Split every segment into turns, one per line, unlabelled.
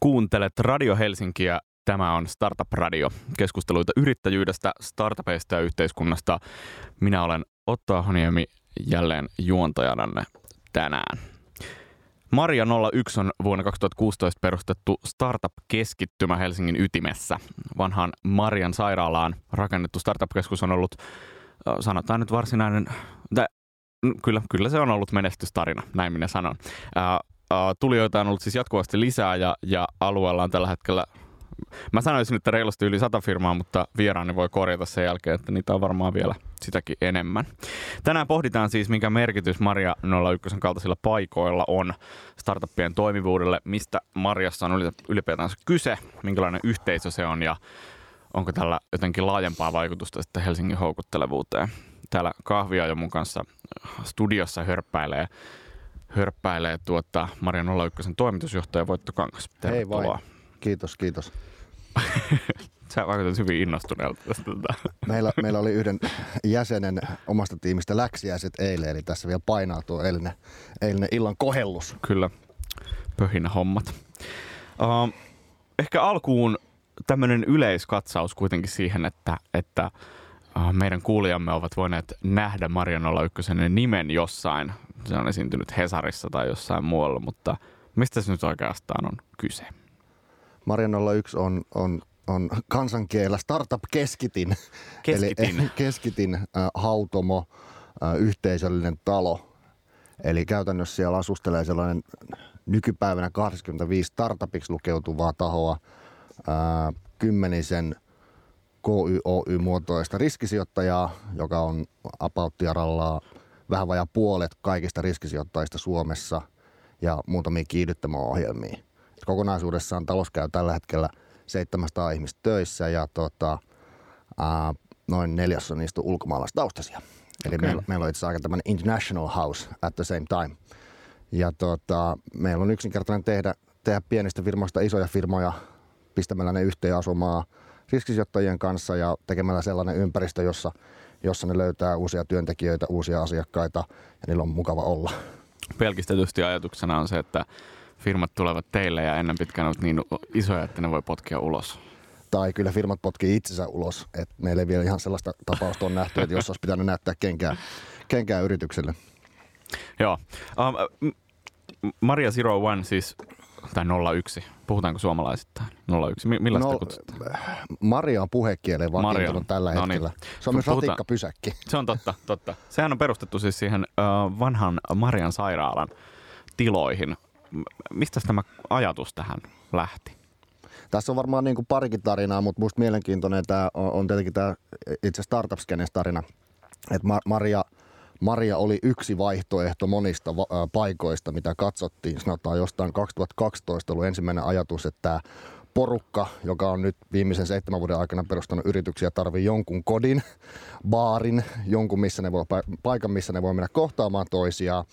Kuuntelet Radio Helsinkiä. Tämä on Startup Radio. Keskusteluita yrittäjyydestä, startupeista ja yhteiskunnasta. Minä olen Otto Ahoniemi jälleen juontajananne tänään. Maria 01 on vuonna 2016 perustettu startup-keskittymä Helsingin ytimessä. Vanhaan Marian sairaalaan rakennettu startup-keskus on ollut, sanotaan nyt varsinainen, kyllä, kyllä se on ollut menestystarina, näin minä sanon. Tulijoita on ollut siis jatkuvasti lisää ja, ja alueella on tällä hetkellä Mä sanoisin, että reilusti yli sata firmaa, mutta vieraani voi korjata sen jälkeen, että niitä on varmaan vielä sitäkin enemmän. Tänään pohditaan siis, mikä merkitys Maria 01 kaltaisilla paikoilla on startuppien toimivuudelle, mistä Marjassa on ylipäätään kyse, minkälainen yhteisö se on ja onko tällä jotenkin laajempaa vaikutusta sitten Helsingin houkuttelevuuteen. Täällä kahvia jo mun kanssa studiossa hörppäilee hörppäilee tuota Maria 01 toimitusjohtaja Voitto Kangas.
Tervetuloa. Hei vain. Kiitos, kiitos.
Sä vaikutat hyvin innostuneelta tästä. Tota.
Meillä, meillä oli yhden jäsenen omasta tiimistä läksiäiset eilen, eli tässä vielä painaa tuo eilinen, eilinen illan kohellus.
Kyllä, pöhinä hommat. Uh, ehkä alkuun tämmöinen yleiskatsaus kuitenkin siihen, että, että meidän kuulijamme ovat voineet nähdä Marian 01 nimen jossain. Se on esiintynyt Hesarissa tai jossain muualla, mutta mistä se nyt oikeastaan on kyse?
Marian 01 on, on, on kansankielellä startup-keskitin.
Keskitin.
Eli keskitin äh, hautomo, äh, yhteisöllinen talo. Eli käytännössä siellä asustelee sellainen nykypäivänä 85 startupiksi lukeutuvaa tahoa, äh, kymmenisen KYOY-muotoista riskisijoittajaa, joka on apauttiaralla vähän vajaa puolet kaikista riskisijoittajista Suomessa ja muutamia kiihdyttämäohjelmia kokonaisuudessaan talous käy tällä hetkellä 700 ihmistä töissä ja tota, ää, noin neljässä niistä ulkomaalaistaustaisia. Eli okay. meillä, meillä on itse asiassa aika tämmöinen international house at the same time. Ja tota, meillä on yksinkertainen tehdä, tehdä pienistä firmoista isoja firmoja pistämällä ne yhteen asumaan riskisijoittajien kanssa ja tekemällä sellainen ympäristö, jossa, jossa ne löytää uusia työntekijöitä, uusia asiakkaita ja niillä on mukava olla.
Pelkistetysti ajatuksena on se, että firmat tulevat teille ja ennen pitkään ovat niin isoja, että ne voi potkia ulos.
Tai kyllä firmat potkii itsensä ulos. Et meillä ei vielä ihan sellaista tapausta on nähty, että jos olisi pitänyt näyttää kenkää, kenkää yritykselle.
Joo. Um, Maria Zero One siis, tai 01, puhutaanko suomalaisittain? 01, millaista no, kutsutaan?
Maria on puhekieleen vakiintunut tällä no niin. hetkellä. Se on myös Puhutaan. ratikkapysäkki.
Se on totta, totta. Sehän on perustettu siis siihen uh, vanhan Marian sairaalan tiloihin mistä tämä ajatus tähän lähti?
Tässä on varmaan niin kuin parikin tarinaa, mutta minusta mielenkiintoinen tämä on, on tietenkin tämä itse startup tarina. Että Maria, Maria oli yksi vaihtoehto monista va- paikoista, mitä katsottiin. Sanotaan jostain 2012 ollut ensimmäinen ajatus, että tämä porukka, joka on nyt viimeisen seitsemän vuoden aikana perustanut yrityksiä, tarvii jonkun kodin, baarin, jonkun missä ne voi, paikan, missä ne voi mennä kohtaamaan toisiaan.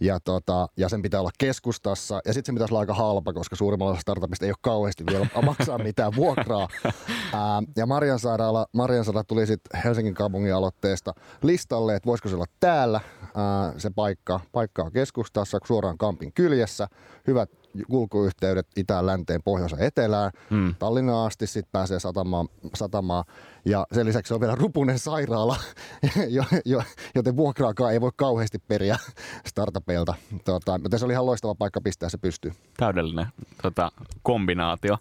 Ja, tota, ja sen pitää olla keskustassa. Ja sitten se pitäisi olla aika halpa, koska suurimmalla startupista ei ole kauheasti vielä maksaa mitään vuokraa. Ää, ja Marian sairaala tuli sitten Helsingin kaupungin aloitteesta listalle, että voisiko se olla täällä ää, se paikka. Paikka on keskustassa, suoraan kampin kyljessä. Hyvät kulkuyhteydet itään, länteen, pohjoiseen, etelään. Hmm. Tallinnaan asti sitten pääsee satamaan, satamaan. Ja sen lisäksi on vielä rupunen sairaala, joten vuokraakaan ei voi kauheasti periä startupeilta. Tota, mutta se oli ihan loistava paikka pistää se pystyy.
Täydellinen tota, kombinaatio.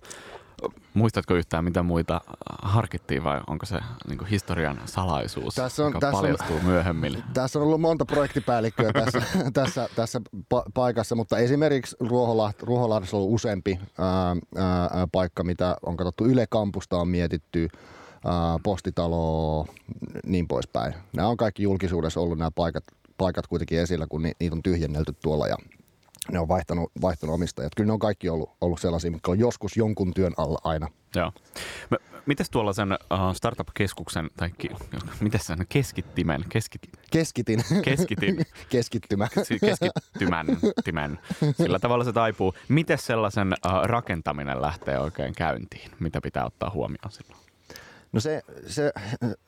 Muistatko yhtään, mitä muita harkittiin vai onko se niin historian salaisuus, tässä on, joka tässä paljastuu on, myöhemmin?
Tässä on ollut monta projektipäällikköä tässä, tässä, tässä pa- paikassa, mutta esimerkiksi Ruohola- Ruoholahdessa on ollut useampi ää, ää, paikka, mitä on katsottu Yle Kampusta on mietitty, postitalo, niin poispäin. Nämä on kaikki julkisuudessa ollut nämä paikat, paikat kuitenkin esillä, kun ni, niitä on tyhjennelty tuolla ja ne on vaihtanut, vaihtanut omistajat. Kyllä ne on kaikki ollut, ollut sellaisia, mitkä on joskus jonkun työn alla aina.
Joo. Mites tuolla sen uh, startup-keskuksen, tai ki, miten sen keskittimen, keskit...
Keskitin.
Keskitin.
Keskittymä.
Keskittymän, timen. Sillä tavalla se taipuu. Miten sellaisen uh, rakentaminen lähtee oikein käyntiin? Mitä pitää ottaa huomioon silloin?
No se, se,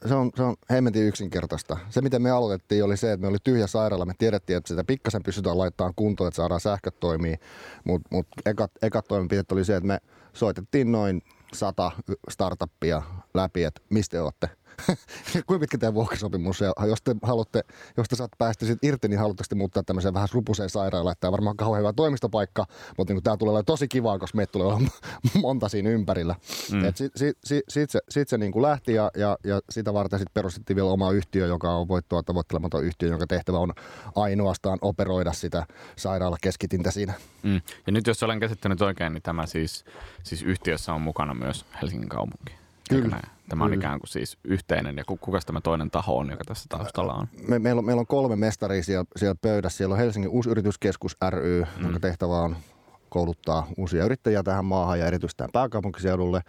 se, on, se on hemmetin yksinkertaista. Se, miten me aloitettiin, oli se, että me oli tyhjä sairaala. Me tiedettiin, että sitä pikkasen pystytään laittamaan kuntoon, että saadaan sähköt toimii. Mutta mut ekat, ekat toimenpiteet oli se, että me soitettiin noin sata startuppia läpi, että mistä te olette – Kuinka pitkä teidän vuokrasopimus? Ja jos te haluatte, jos te saatte päästä siitä irti, niin haluatte sitten muuttaa tämmöiseen vähän rupuseen sairaalaan. Tämä on varmaan kauhean hyvä toimistopaikka, mutta niin tämä tulee olemaan tosi kivaa, koska meitä tulee olla monta siinä ympärillä. Mm. Sitten sit, sit, sit se, sit se niin kuin lähti ja, ja, ja sitä varten sitten perustettiin vielä oma yhtiö, joka on voittoa tavoittelematon yhtiö, jonka tehtävä on ainoastaan operoida sitä sairaalakeskitintä siinä.
Mm. Ja nyt jos olen käsittänyt oikein, niin tämä siis, siis yhtiössä on mukana myös Helsingin kaupunki. Kyllä. Tämä on Kyllä. ikään kuin siis yhteinen ja kuka tämä toinen taho on, joka tässä taustalla on?
Me, meillä, on meillä on kolme mestaria siellä, siellä pöydässä. Siellä on Helsingin Uusyrityskeskus ry, mm. jonka tehtävä on kouluttaa uusia yrittäjiä tähän maahan ja erityisesti tähän pääkaupunkiseudulle.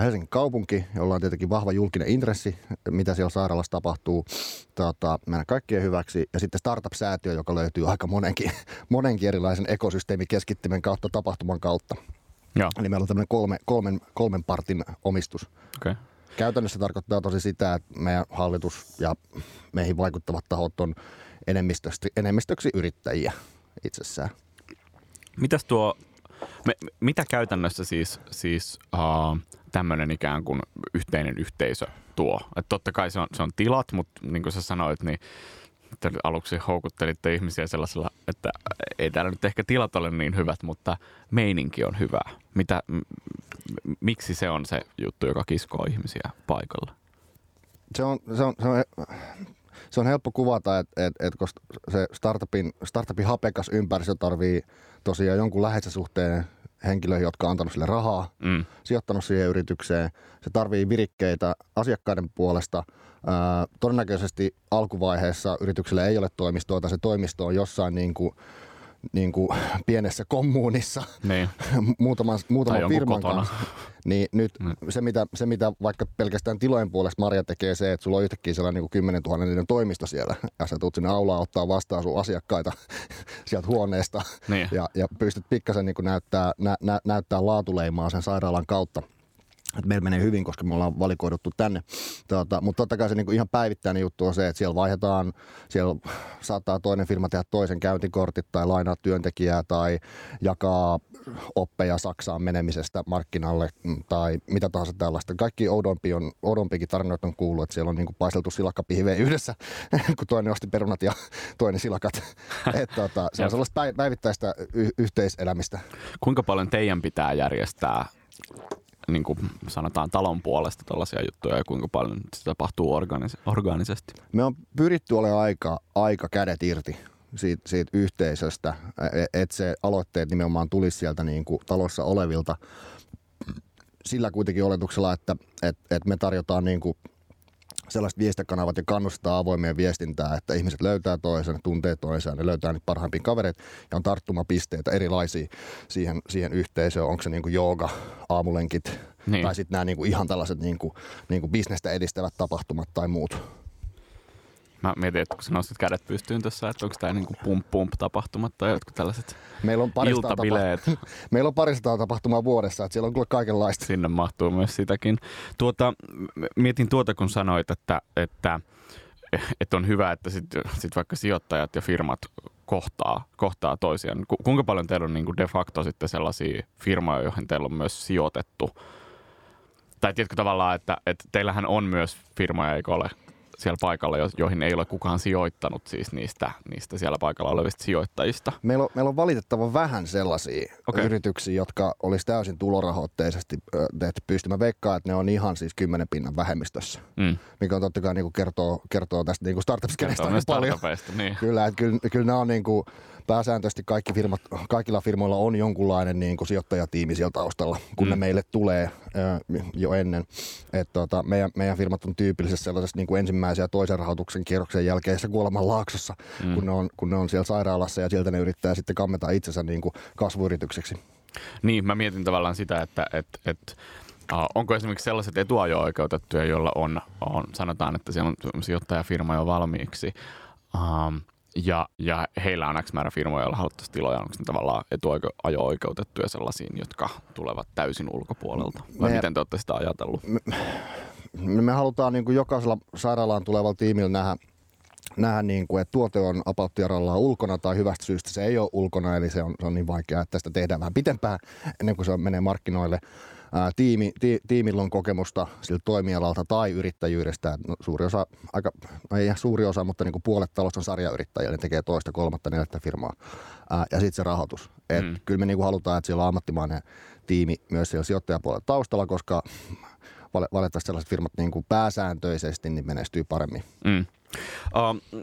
Helsingin kaupunki, jolla on tietenkin vahva julkinen intressi, mitä siellä sairaalassa tapahtuu tota, meidän kaikkien hyväksi. Ja sitten Startup-säätiö, joka löytyy aika monenkin, monenkin erilaisen ekosysteemikeskittimen kautta, tapahtuman kautta. Joo. Eli meillä on tämmöinen kolme, kolmen, kolmen partin omistus.
Okay.
Käytännössä tarkoittaa tosi sitä, että meidän hallitus ja meihin vaikuttavat tahot on enemmistöksi, enemmistöksi yrittäjiä itsessään.
Mitäs tuo, me, mitä käytännössä siis, siis uh, tämmöinen ikään kuin yhteinen yhteisö tuo? Et totta kai se on, se on tilat, mutta niin kuin sä sanoit, niin te aluksi houkuttelitte ihmisiä sellaisella, että ei täällä nyt ehkä tilat ole niin hyvät, mutta meininki on hyvä. Mitä, m- miksi se on se juttu, joka kiskoo ihmisiä paikalla?
Se on, se on, se on, se on helppo kuvata, että et, et, koska se startupin, startupin hapekas ympäristö tarvii tosiaan jonkun läheisen suhteen henkilöihin, jotka on antanut sille rahaa, mm. sijoittanut siihen yritykseen. Se tarvii virikkeitä asiakkaiden puolesta. Ää, todennäköisesti alkuvaiheessa yrityksellä ei ole toimistoa tai se toimisto on jossain niin kuin niin kuin pienessä kommunissa niin. muutaman, muutaman firman kotona. kanssa. Niin nyt mm. se, mitä, se, mitä vaikka pelkästään tilojen puolesta Maria tekee se, että sulla on yhtäkkiä sellainen niin 10 000 toimisto siellä ja sä tulet sinne aulaa ottaa vastaan sun asiakkaita sieltä huoneesta niin. ja, ja pystyt pikkasen niin näyttää, nä, nä, näyttää laatuleimaa sen sairaalan kautta että meillä menee hyvin, koska me ollaan valikoiduttu tänne. Tota, mutta totta kai se niinku ihan päivittäinen juttu on se, että siellä vaihdetaan, siellä saattaa toinen firma tehdä toisen käyntikortit tai lainaa työntekijää tai jakaa oppeja Saksaan menemisestä markkinalle mm, tai mitä tahansa tällaista. Kaikki oudompi on, oudompikin tarinoita on kuullut, että siellä on niinku paisteltu silakkapihveä yhdessä, kun toinen osti perunat ja toinen silakat. Et, tota, se on sellaista päivittäistä y- yhteiselämistä.
Kuinka paljon teidän pitää järjestää niin kuin sanotaan talon puolesta tällaisia juttuja ja kuinka paljon se tapahtuu organis- organisesti?
Me on pyritty olemaan aika, aika kädet irti siitä, siitä yhteisöstä, e, että se aloitteet nimenomaan tulisi sieltä niin kuin talossa olevilta sillä kuitenkin oletuksella, että, että, että me tarjotaan niin kuin sellaiset viestikanavat ja kannustaa avoimeen viestintää, että ihmiset löytää toisen, tuntee toisen, ne löytää niitä parhaimpia kavereita ja on tarttumapisteitä erilaisia siihen, siihen yhteisöön. Onko se niin kuin jooga, aamulenkit niin. tai sitten nämä niin kuin ihan tällaiset niin kuin, niin kuin bisnestä edistävät tapahtumat tai muut.
Mä mietin, että kun sä nostit kädet pystyyn tuossa, että onko tämä niinku pump pump tapahtumat tai jotkut tällaiset
Meillä on. Tapa- Meillä on parisataa tapahtumaa vuodessa, että siellä on kyllä kaikenlaista.
Sinne mahtuu myös sitäkin. Tuota, mietin tuota, kun sanoit, että, että, että on hyvä, että sit, sit vaikka sijoittajat ja firmat kohtaa, kohtaa toisiaan. Kuinka paljon teillä on niin de facto sitten sellaisia firmoja, joihin teillä on myös sijoitettu? Tai tiedätkö tavallaan, että, että teillähän on myös firmoja, eikö ole, siellä paikalla, joihin ei ole kukaan sijoittanut siis niistä, niistä siellä paikalla olevista sijoittajista?
Meillä on, meillä on valitettavan vähän sellaisia okay. yrityksiä, jotka olisi täysin tulorahoitteisesti tehty pysty. Mä veikkaan, että ne on ihan siis kymmenen pinnan vähemmistössä, mm. mikä on totta kai niin kuin kertoo, kertoo tästä niin startup-skenestä paljon. Niin. Kyllä, että kyllä, kyllä nämä on niin kuin, pääsääntöisesti kaikki firmat, kaikilla firmoilla on jonkunlainen niin kuin sijoittajatiimi siellä taustalla, kun mm. ne meille tulee jo ennen. Et, tota, meidän, meidän firmat on tyypillisesti sellaisessa niin kuin ensimmäisen ja toisen rahoituksen kierroksen jälkeisessä kuoleman laaksossa, mm. kun, ne on, kun ne on siellä sairaalassa ja sieltä ne yrittää sitten kammeta itsensä niin kuin kasvuyritykseksi.
Niin, mä mietin tavallaan sitä, että, että, että onko esimerkiksi sellaiset etuajo-oikeutettuja, joilla on, on, sanotaan, että siellä on sijoittajafirma jo valmiiksi, um, ja, ja heillä on X määrä firmoja, joilla haluttaisiin tiloja. Onko ne tavallaan etuajo-oikeutettuja sellaisiin, jotka tulevat täysin ulkopuolelta? Vai me, miten te olette sitä ajatellut?
Me, me, me halutaan niin kuin jokaisella sairaalaan tulevalla tiimillä nähdä, nähdä niin kuin, että tuote on apauttiarallaan ulkona tai hyvästä syystä se ei ole ulkona, eli se on, se on niin vaikeaa, että sitä tehdään vähän pitempään ennen kuin se menee markkinoille ää, tiimi, ti, tiimillä on kokemusta sillä toimialalta tai yrittäjyydestä. No, suuri osa, aika, no ei suuri osa, mutta niin kuin puolet talosta on sarjayrittäjiä, ne tekee toista, kolmatta, neljättä firmaa. Ää, ja sitten se rahoitus. Et mm. Kyllä me niin kuin halutaan, että siellä on ammattimainen tiimi myös siellä sijoittajapuolella taustalla, koska valitettavasti sellaiset firmat niin kuin pääsääntöisesti niin menestyy paremmin. Mm.
Uh,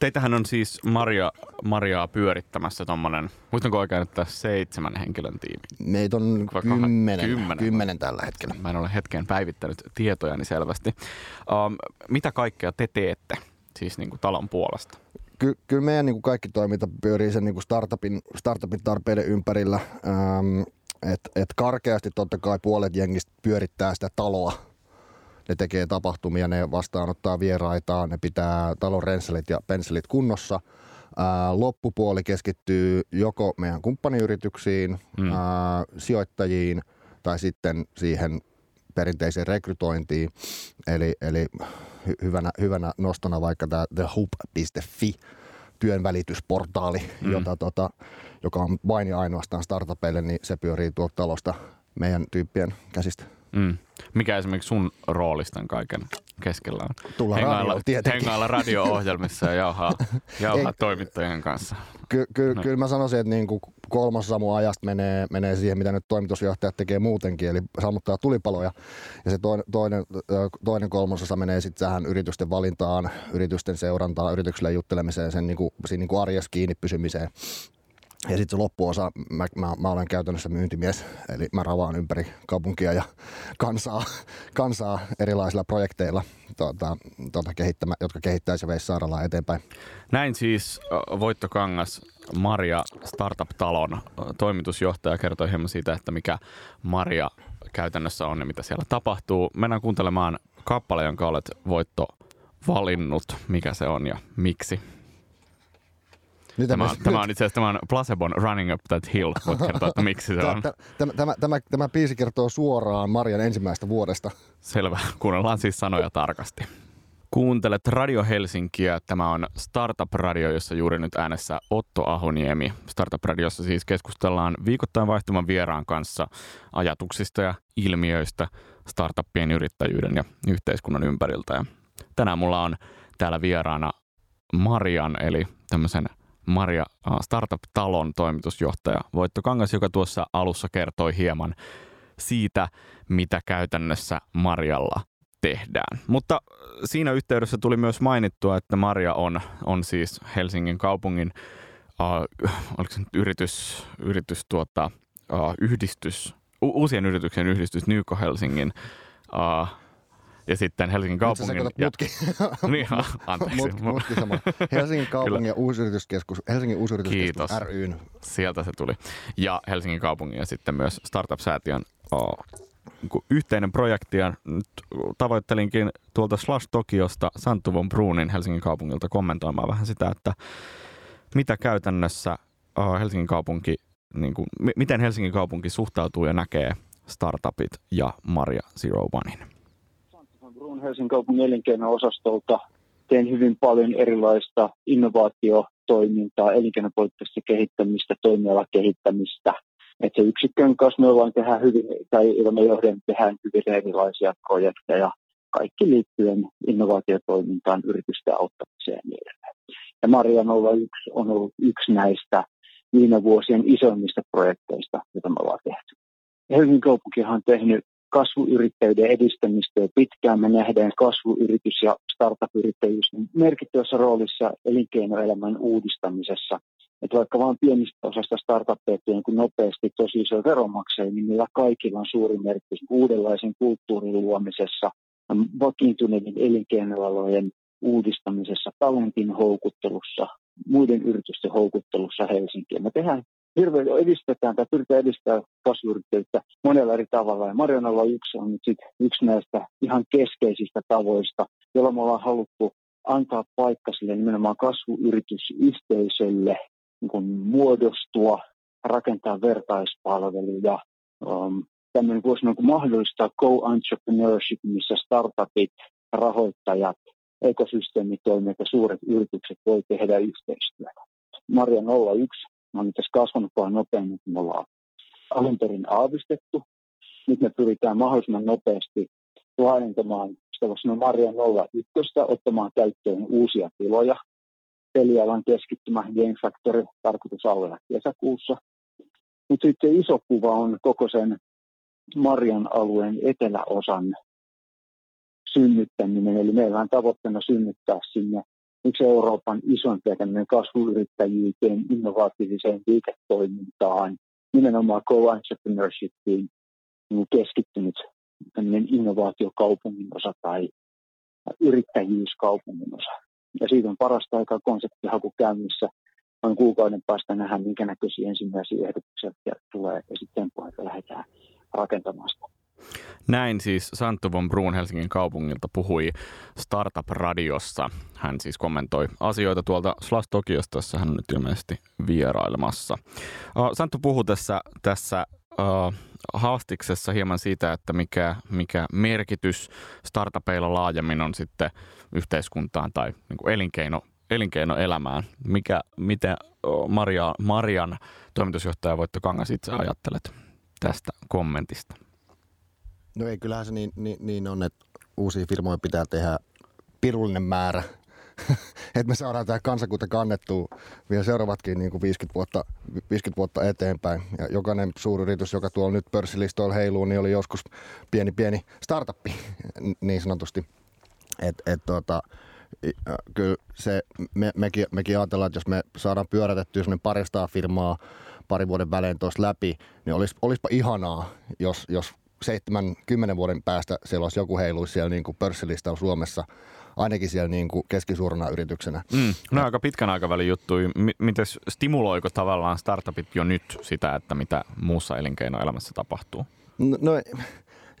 teitähän on siis Maria, Mariaa pyörittämässä tuommoinen, muistanko oikein, että seitsemän henkilön tiimi?
Meitä on kymmenen, kymmenen, kymmenen tällä hetkellä.
Mä en ole hetkeen päivittänyt tietojani selvästi. Uh, mitä kaikkea te teette siis niin kuin talon puolesta?
Ky- kyllä meidän niin kuin kaikki toiminta pyörii sen niin kuin startupin, startupin tarpeiden ympärillä. Um, et, et karkeasti totta kai puolet jengistä pyörittää sitä taloa ne tekee tapahtumia, ne vastaanottaa vieraita, ne pitää talon renselit ja penselit kunnossa. Ää, loppupuoli keskittyy joko meidän kumppaniyrityksiin, mm. ää, sijoittajiin tai sitten siihen perinteiseen rekrytointiin. Eli, eli hy- hyvänä, hyvänä nostona vaikka tämä thehub.fi työnvälitysportaali, mm. jota, tota, joka on vain ja ainoastaan startupeille, niin se pyörii tuolta talosta meidän tyyppien käsistä. Mm.
Mikä esimerkiksi sun roolista kaiken keskellä on?
Tulla hengailla, radio,
hengailla radio-ohjelmissa ja jauhaa, jauhaa toimittajien kanssa.
Ky- ky- no. Kyllä mä sanoisin, että niin kuin kolmas samu ajasta menee, menee siihen, mitä nyt toimitusjohtajat tekee muutenkin, eli sammuttaa tulipaloja. Ja se toinen, toinen, toinen kolmasosa menee sitten tähän yritysten valintaan, yritysten seurantaan, yrityksille juttelemiseen, sen niin kuin, siinä niin kuin arjessa kiinni pysymiseen. Ja sitten se loppuosa, mä, mä, mä, olen käytännössä myyntimies, eli mä ravaan ympäri kaupunkia ja kansaa, kansaa erilaisilla projekteilla, tuota, tuota kehittämä, jotka kehittäisi veisi sairaalaa eteenpäin.
Näin siis Voitto Kangas, Maria Startup-talon toimitusjohtaja, kertoi hieman siitä, että mikä Maria käytännössä on ja mitä siellä tapahtuu. Mennään kuuntelemaan kappale, jonka olet Voitto valinnut, mikä se on ja miksi. Tämä, tämä on itse asiassa tämän Placebon Running Up That Hill. Voit kertoa, että miksi se on.
Tämä, tämä, tämä, tämä biisi kertoo suoraan Marian ensimmäistä vuodesta.
Selvä. Kuunnellaan siis sanoja tarkasti. Kuuntelet Radio Helsinkiä. Tämä on Startup Radio, jossa juuri nyt äänessä Otto Ahoniemi. Startup Radiossa siis keskustellaan viikoittain vaihtuvan vieraan kanssa ajatuksista ja ilmiöistä startuppien yrittäjyyden ja yhteiskunnan ympäriltä. Ja tänään mulla on täällä vieraana Marian, eli tämmöisen – Maria Startup-talon toimitusjohtaja Voitto Kangas, joka tuossa alussa kertoi hieman siitä, mitä käytännössä Marjalla tehdään. Mutta siinä yhteydessä tuli myös mainittua, että Maria on, on siis Helsingin kaupungin uh, oliko se nyt yritys, yritys tuota, uh, yhdistys, u- uusien yrityksen yhdistys Nyko Helsingin uh, ja sitten Helsingin kaupungin...
ja... mutki.
niin, anteeksi. Mut,
mutki sama. Helsingin kaupungin ja uusyrityskeskus, Helsingin uusyrityskeskus Kiitos. ryn.
Sieltä se tuli. Ja Helsingin kaupungin ja sitten myös Startup-säätiön oh, yhteinen projekti. Ja nyt tavoittelinkin tuolta Slash Tokiosta Santtu von Bruunin Helsingin kaupungilta kommentoimaan vähän sitä, että mitä käytännössä oh, Helsingin kaupunki, niin kuin, miten Helsingin kaupunki suhtautuu ja näkee startupit ja Maria Zero Onein.
Helsingin kaupungin elinkeino-osastolta teen hyvin paljon erilaista innovaatiotoimintaa, elinkeinopoliittista kehittämistä, toimialakehittämistä. Että se yksikön kanssa me ollaan tehdään hyvin, tai me johden tehdään hyvin erilaisia projekteja, kaikki liittyen innovaatiotoimintaan, yritysten auttamiseen ja niin. Ja Marian yksi on ollut yksi näistä viime vuosien isoimmista projekteista, joita me ollaan tehty. Helsingin kaupunkihan on tehnyt kasvuyrittäjyyden edistämistä jo pitkään. Me nähdään kasvuyritys- ja startup-yrittäjyys merkittävässä roolissa elinkeinoelämän uudistamisessa. Että vaikka vain pienistä osasta startuppeja niin nopeasti tosi iso veronmaksajia, niin niillä kaikilla on suuri merkitys uudenlaisen kulttuurin luomisessa, vakiintuneiden elinkeinoalojen uudistamisessa, talentin houkuttelussa, muiden yritysten houkuttelussa Helsinkiin. Me tehdään hirveän edistetään tai pyritään edistämään kasvuyrittäjyyttä monella eri tavalla. Ja Marjanalla yksi on nyt sit yksi näistä ihan keskeisistä tavoista, jolla me ollaan haluttu antaa paikka sille nimenomaan kasvuyritysyhteisölle niin muodostua, rakentaa vertaispalveluja. Um, tämmöinen voisi niin mahdollistaa co-entrepreneurship, missä startupit, rahoittajat, ekosysteemitoimijat ja suuret yritykset voi tehdä yhteistyötä. Marja 01 on tässä kasvanut paljon nopeammin kuin me ollaan alun perin aavistettu. Nyt me pyritään mahdollisimman nopeasti laajentamaan sitä voisi sanoa Marja 01, ottamaan käyttöön uusia tiloja. Pelialan keskittymä Game Factory tarkoitus alueella kesäkuussa. Mutta sitten iso kuva on koko sen Marjan alueen eteläosan synnyttäminen. Eli meillä on tavoitteena synnyttää sinne yksi Euroopan isompia kasvuyrittäjyyteen, innovatiiviseen liiketoimintaan, nimenomaan co-entrepreneurshipiin niin keskittynyt innovaatiokaupungin osa tai yrittäjyyskaupungin osa. Ja siitä on parasta aikaa konseptihaku käynnissä. Noin kuukauden päästä nähdään, minkä näköisiä ensimmäisiä ehdotuksia tulee ja sitten pohjalta lähdetään rakentamaan sitä.
Näin siis Santtu von Bruun Helsingin kaupungilta puhui Startup-radiossa. Hän siis kommentoi asioita tuolta Slash Tokiosta, jossa hän on nyt ilmeisesti vierailemassa. Santtu puhui tässä, tässä uh, haastiksessa hieman siitä, että mikä, mikä merkitys startupeilla laajemmin on sitten yhteiskuntaan tai niin kuin elinkeino, elinkeinoelämään. Mikä, miten Maria, Marian toimitusjohtaja Voitto Kangas itse ajattelet tästä kommentista?
No ei, kyllähän se niin, niin, niin on, että uusia firmoja pitää tehdä pirullinen määrä, että me saadaan tämä kansakunta kannettua vielä seuraavatkin niin kuin 50, vuotta, 50 vuotta eteenpäin. Ja jokainen suuryritys, joka tuolla nyt pörssilistoilla heiluu, niin oli joskus pieni pieni startuppi niin sanotusti. Et, et, tota, kyllä se, me, mekin, mekin ajatellaan, että jos me saadaan pyörätettyä semmoinen paristaa firmaa parin vuoden välein tuossa läpi, niin olis, olispa ihanaa, jos, jos seitsemän, kymmenen vuoden päästä siellä olisi joku heiluisi siellä niin kuin pörssilistalla Suomessa, ainakin siellä niin kuin keskisuurana yrityksenä.
Mm, no aika pitkän aikavälin juttu. Miten stimuloiko tavallaan startupit jo nyt sitä, että mitä muussa elinkeinoelämässä tapahtuu?
No, no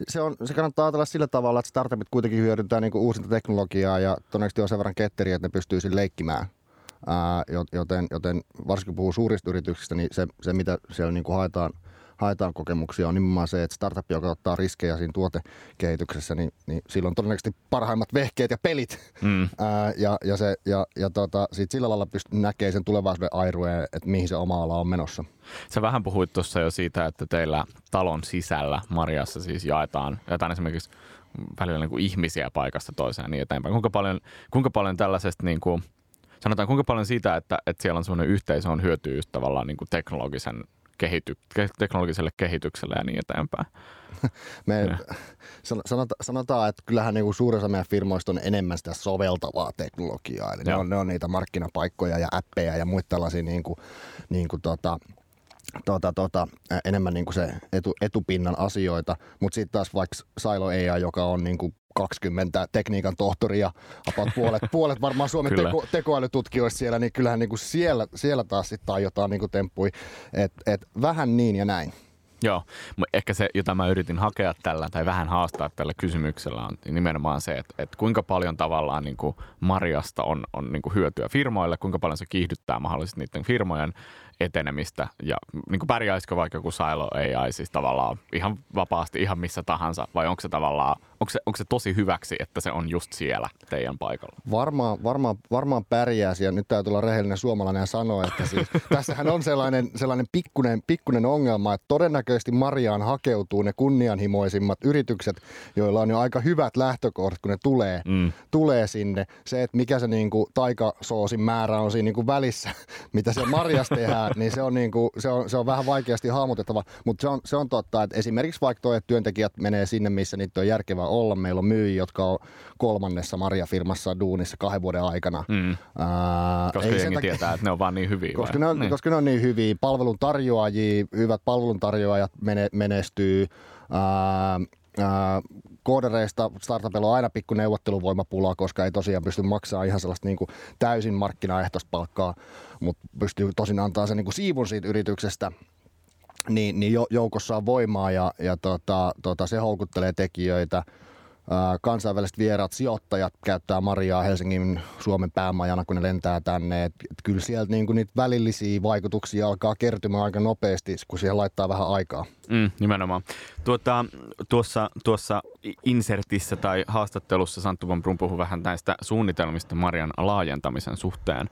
se, on, se kannattaa ajatella sillä tavalla, että startupit kuitenkin hyödyntää niin kuin uusinta teknologiaa ja todennäköisesti on sen verran ketteriä, että ne pystyy leikkimään. Ää, joten, joten varsinkin kun puhuu suurista yrityksistä, niin se, se mitä siellä niin kuin haetaan – haetaan kokemuksia, on nimenomaan se, että startup, joka ottaa riskejä siinä tuotekehityksessä, niin, niin silloin todennäköisesti parhaimmat vehkeet ja pelit. Mm. Ää, ja, ja, se, ja, ja tota, sit sillä lailla pystyy näkemään sen tulevaisuuden airueen, että mihin se oma ala on menossa.
Sä vähän puhuit tuossa jo siitä, että teillä talon sisällä Mariassa siis jaetaan, jaetaan esimerkiksi välillä niin kuin ihmisiä paikasta toiseen niin eteenpäin. Kuinka paljon, kuinka paljon tällaisesta niin kuin, sanotaan kuinka paljon siitä, että, että siellä on sellainen yhteisö on hyötyä just tavallaan niin kuin teknologisen kehity, teknologiselle kehitykselle ja niin eteenpäin.
Me sanota, sanotaan, että kyllähän niin suurin osa meidän firmoista on enemmän sitä soveltavaa teknologiaa. Eli ne on, ne on niitä markkinapaikkoja ja appeja ja muita tällaisia niin kuin, niin kuin tota, tota, tota, enemmän niin kuin se etu, etupinnan asioita, mutta sitten taas vaikka Silo AI, joka on niin kuin 20 tekniikan tohtoria, about puolet, puolet varmaan Suomen teko, tekoälytutkijoista siellä, niin kyllähän niin kuin siellä, siellä taas sitten jotain niin temppui, että et vähän niin ja näin.
Joo, ehkä se, jota mä yritin hakea tällä tai vähän haastaa tällä kysymyksellä on nimenomaan se, että, että kuinka paljon tavallaan niin kuin Marjasta on, on niin kuin hyötyä firmoille, kuinka paljon se kiihdyttää mahdollisesti niiden firmojen etenemistä. Ja niin kuin pärjäisikö vaikka joku Silo AI siis tavallaan ihan vapaasti ihan missä tahansa vai onko se tavallaan, onko se, onko se tosi hyväksi, että se on just siellä teidän paikalla?
Varmaan, varmaan, varmaan pärjäisi ja nyt täytyy olla rehellinen suomalainen ja sanoa, että siis, tässähän on sellainen, sellainen pikkunen, pikkunen ongelma, että todennäköisesti Mariaan hakeutuu ne kunnianhimoisimmat yritykset, joilla on jo aika hyvät lähtökohdat, kun ne tulee, mm. tulee sinne. Se, että mikä se niin kuin taikasoosin määrä on siinä niin kuin välissä, mitä se Marjas tehdään, niin se on, niin kuin, se on, se on vähän vaikeasti hahmotettava, mutta se on, se on totta, että esimerkiksi vaikka tuo, että työntekijät menee sinne, missä niitä on järkevää olla. Meillä on myyjiä, jotka on kolmannessa Marja-firmassa duunissa kahden vuoden aikana. Mm.
Ää, koska ei jengi takia, tietää, että ne on vaan niin hyviä.
Koska ne on, niin. koska ne on niin hyviä. Palveluntarjoajia, hyvät palveluntarjoajat mene, menestyy. Ää, ää, koodereista startupilla on aina pikku neuvotteluvoimapula, koska ei tosiaan pysty maksamaan ihan sellaista niin kuin täysin markkinaehtoista palkkaa, mutta pystyy tosin antaa sen niin kuin siivun siitä yrityksestä, niin, niin joukossa on voimaa ja, ja tota, tota, se houkuttelee tekijöitä. kansainväliset vieraat sijoittajat käyttää Mariaa Helsingin Suomen päämajana, kun ne lentää tänne. Et, et kyllä sieltä niin niitä välillisiä vaikutuksia alkaa kertymään aika nopeasti, kun siihen laittaa vähän aikaa.
Mm, nimenomaan. Tuota, tuossa, tuossa insertissä tai haastattelussa Santtu von Brun puhui vähän näistä suunnitelmista Marian laajentamisen suhteen.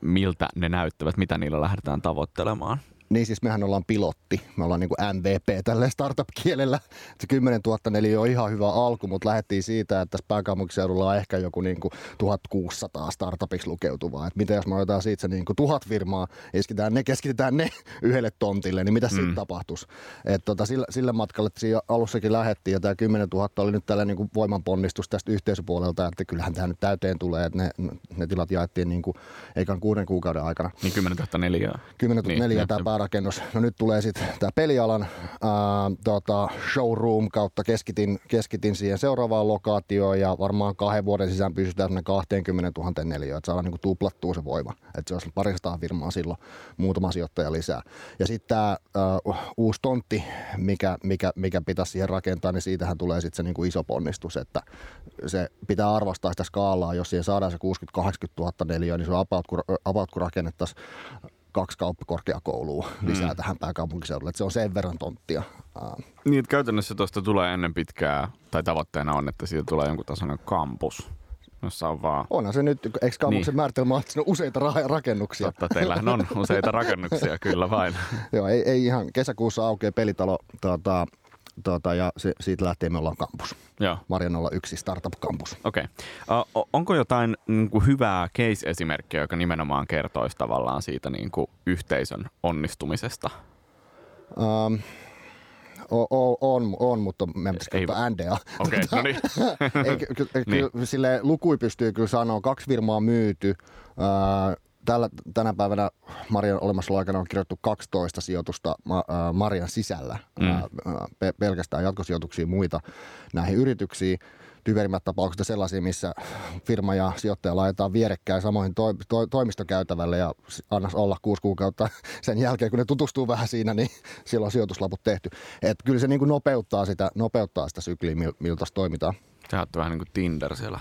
Miltä ne näyttävät, mitä niillä lähdetään tavoittelemaan?
Niin siis mehän ollaan pilotti. Me ollaan niin kuin MVP tällä startup-kielellä. Se 10 000 neli on ihan hyvä alku, mutta lähdettiin siitä, että tässä pääkaupunkiseudulla on ehkä joku niin kuin 1600 startupiksi lukeutuvaa. Että mitä jos me otetaan siitä se niin kuin tuhat firmaa, keskitetään ne, keskitetään ne yhdelle tontille, niin mitä mm. sitten tapahtuisi? Että tota, sille, sille matkalle että siinä alussakin lähettiin ja tämä 10 000 oli nyt tällä niin voimanponnistus tästä yhteisöpuolelta, että kyllähän tämä nyt täyteen tulee, että ne, ne tilat jaettiin niin kuin eikä kuuden kuukauden aikana.
Niin 10 000 neliöä.
10 000 niin, neliöä tämä päärakennus. No nyt tulee sitten tämä pelialan ää, tota, showroom kautta keskitin, keskitin siihen seuraavaan lokaatioon ja varmaan kahden vuoden sisään pystytään 20 000 neliöä, että saadaan niin tuplattua se voima. Että se olisi parisataa firmaa silloin, muutama sijoittaja lisää. Ja sitten tämä uusi tontti, mikä, mikä, mikä pitäisi siihen rakentaa, niin siitähän tulee sitten se niin kuin iso ponnistus, että se pitää arvostaa sitä skaalaa, jos siihen saadaan se 60-80 000 neliöä, niin se on about, kun, about, kun rakennettaisiin kaksi kauppakorkeakoulua lisää mm. tähän pääkaupunkiseudulle. Että se on sen verran tonttia.
Niin, että käytännössä tuosta tulee ennen pitkää, tai tavoitteena on, että siitä tulee jonkun tasoinen kampus jossa on vaan...
Onhan se nyt, eikö kampuksen niin. määritelmä että on useita ra- rakennuksia?
Totta, teillähän on useita rakennuksia, kyllä vain.
Joo, ei, ei ihan. Kesäkuussa aukeaa pelitalo tuota, tuota, ja se, siitä lähtien me ollaan kampus. Joo. Marjan yksi startup-kampus.
Okei. Okay. Uh, onko jotain niin kuin hyvää case-esimerkkiä, joka nimenomaan kertoisi tavallaan siitä niin kuin yhteisön onnistumisesta? Um,
o, o, on, on, mutta me pitäisi kertoa NDA.
Okei, okay, no niin.
ei, ky, ky, niin. Sille lukui pystyy kyllä sanoa, kaksi firmaa myyty. Uh, tällä, tänä päivänä Marian olemassaoloaikana on kirjoittu 12 sijoitusta Marian sisällä, mm. pelkästään jatkosijoituksia muita näihin yrityksiin. Tyverimmät tapaukset sellaisia, missä firma ja sijoittaja laitetaan vierekkäin samoin to, to, toimistokäytävälle ja annas olla kuusi kuukautta sen jälkeen, kun ne tutustuu vähän siinä, niin silloin on sijoituslaput tehty. Et kyllä se niin kuin nopeuttaa, sitä, nopeuttaa sitä sykliä, miltä toimitaan.
Te olette vähän niin kuin Tinder siellä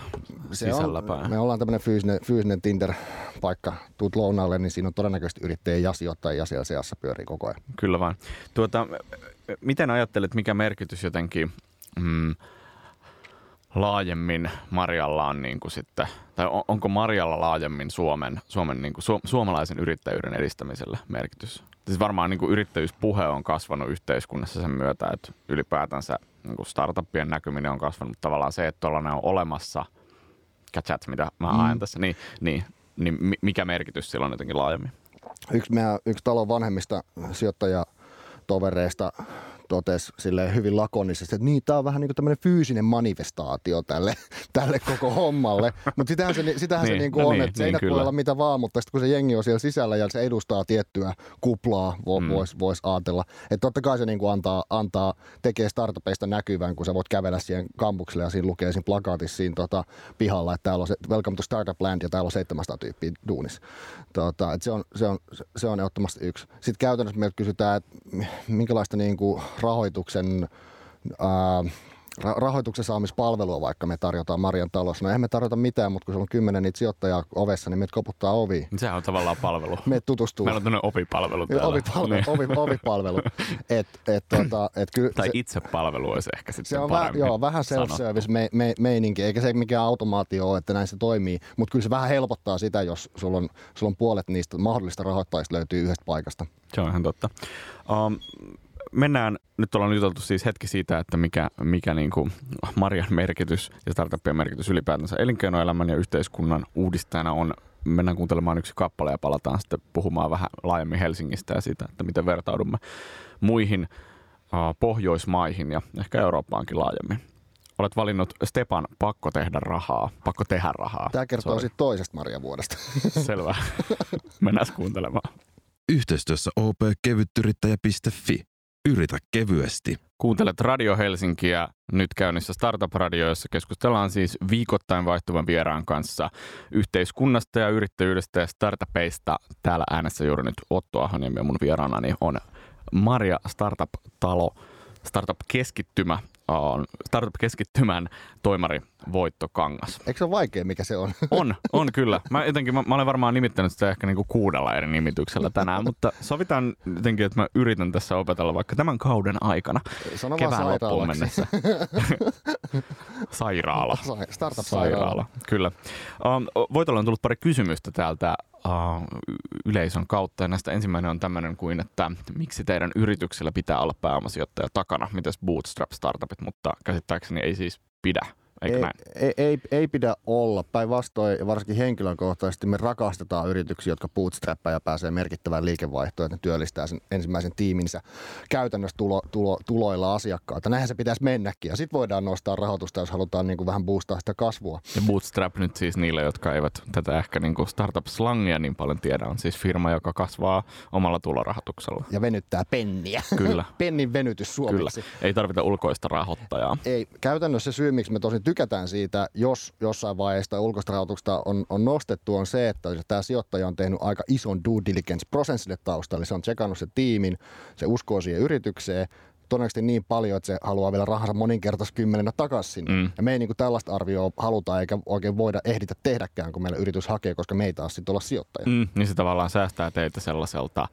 se sisällä
on,
päin.
Me ollaan tämmöinen fyysinen, fyysinen Tinder-paikka. Tuut lounaalle, niin siinä on todennäköisesti yrittäjä ja sijoittajia siellä seassa pyörii koko ajan.
Kyllä vain. Tuota, miten ajattelet, mikä merkitys jotenkin mm, laajemmin Marjalla on niin kuin sitten, tai onko Marjalla laajemmin Suomen, Suomen niin kuin su, suomalaisen yrittäjyyden edistämiselle merkitys? Siis varmaan niin kuin yrittäjyyspuhe on kasvanut yhteiskunnassa sen myötä, että ylipäätänsä niin kuin startuppien näkyminen on kasvanut, mutta tavallaan se, että tuollainen on olemassa, catchat, mitä mä mm. ajan tässä, niin, niin, niin mikä merkitys sillä on jotenkin laajemmin?
Yksi, meidän, yksi talon vanhemmista sijoittajatovereista totesi silleen hyvin lakonisesti, että niin, tämä on vähän niin kuin tämmöinen fyysinen manifestaatio tälle, tälle koko hommalle. Mutta sitähän se, sitähän niin, se niin kuin no on, niin, että seinät niin, voi olla mitä vaan, mutta sitten kun se jengi on siellä sisällä ja se edustaa tiettyä kuplaa, vo, mm. voisi vois ajatella. Että totta kai se niin kuin antaa, antaa, tekee startupeista näkyvän, kun sä voit kävellä siihen kampukselle ja siinä lukee siinä plakaatissa siinä tota, pihalla, että täällä on se Welcome to Startup Land ja täällä on 700 tyyppiä duunis. Tota, se, on, se, on, se on ehdottomasti yksi. Sitten käytännössä meiltä kysytään, että minkälaista niin kuin rahoituksen ää, rahoituksen saamispalvelua vaikka me tarjotaan Marian talossa. No eihän me tarjota mitään, mutta kun sulla on kymmenen niitä sijoittajaa ovessa, niin me koputtaa ovi.
Sehän on tavallaan palvelu.
Me tutustuu.
Meillä on tämmöinen ovipalvelu täällä.
Ovipalvelu, niin. ovi, ovipalvelu. Et, et, tota, et
ky, tai se, itsepalvelu olisi ehkä sitten
Se on väh, joo, vähän self-service me, me, meininki, eikä se mikään automaatio ole, että näin se toimii, mutta kyllä se vähän helpottaa sitä, jos sulla on, sulla on puolet niistä mahdollista rahoittajista löytyy yhdestä paikasta.
Se on ihan totta. Um, mennään, nyt ollaan juteltu siis hetki siitä, että mikä, mikä niin kuin Marian merkitys ja startuppien merkitys ylipäätänsä elinkeinoelämän ja yhteiskunnan uudistajana on. Mennään kuuntelemaan yksi kappale ja palataan sitten puhumaan vähän laajemmin Helsingistä ja siitä, että miten vertaudumme muihin uh, Pohjoismaihin ja ehkä Eurooppaankin laajemmin. Olet valinnut Stepan pakko tehdä rahaa, pakko tehdä rahaa.
Tämä kertoo sitten toisesta Maria vuodesta.
Selvä. Mennään kuuntelemaan.
Yhteistyössä opkevyttyrittäjä.fi. Yritä kevyesti.
Kuuntelet Radio Helsinkiä nyt käynnissä Startup Radio, jossa keskustellaan siis viikoittain vaihtuvan vieraan kanssa yhteiskunnasta ja yrittäjyydestä ja startupeista. Täällä äänessä juuri nyt Otto Ahoniemi ja mun vieraanani on Maria Startup-talo, Startup-keskittymä on startup-keskittymän toimari Voitto Kangas.
Eikö se ole vaikea, mikä se on?
On, on kyllä. Mä, jotenkin, mä, mä olen varmaan nimittänyt sitä ehkä niinku kuudella eri nimityksellä tänään, mutta sovitaan jotenkin, että mä yritän tässä opetella vaikka tämän kauden aikana
Sano
kevään loppuun mennessä. Sairaala.
Sa- Startup-sairaala.
Kyllä. Um, Voitolla on tullut pari kysymystä täältä uh, yleisön kautta. Ja näistä ensimmäinen on tämmöinen kuin, että miksi teidän yrityksellä pitää olla pääomasijoittaja takana? Mitäs bootstrap-startupit, mutta käsittääkseni ei siis pidä. Eikö
Ei,
näin?
ei, ei, ei pidä olla. Päinvastoin, varsinkin henkilökohtaisesti, me rakastetaan yrityksiä, jotka bootstrappaa ja pääsee merkittävään liikevaihtoon, että ne työllistää sen ensimmäisen tiiminsä käytännössä tulo, tulo, tuloilla asiakkaita. Näinhän se pitäisi mennäkin. Ja sitten voidaan nostaa rahoitusta, jos halutaan niin kuin vähän boostaa sitä kasvua.
Ja Bootstrap nyt siis niille, jotka eivät tätä ehkä niin kuin startup-slangia niin paljon tiedä, on siis firma, joka kasvaa omalla tulorahoituksella.
Ja venyttää penniä.
Kyllä.
Pennin venytys
Kyllä.
suomeksi.
Ei tarvita ulkoista rahoittajaa.
Ei, käytännössä se syy, miksi me tosi tykätään siitä, jos jossain vaiheessa ulkoista rahoituksesta on, on nostettu, on se, että tämä sijoittaja on tehnyt aika ison due taustalla. Eli se on tsekannut se tiimin, se uskoo siihen yritykseen, todennäköisesti niin paljon, että se haluaa vielä rahansa moninkertaiskymmenenä takaisin.
Mm.
Ja me ei niin kuin tällaista arvioa haluta eikä oikein voida ehditä tehdäkään, kun meillä yritys hakee, koska me ei taas sitten olla sijoittaja.
Mm, niin se tavallaan säästää teitä sellaiselta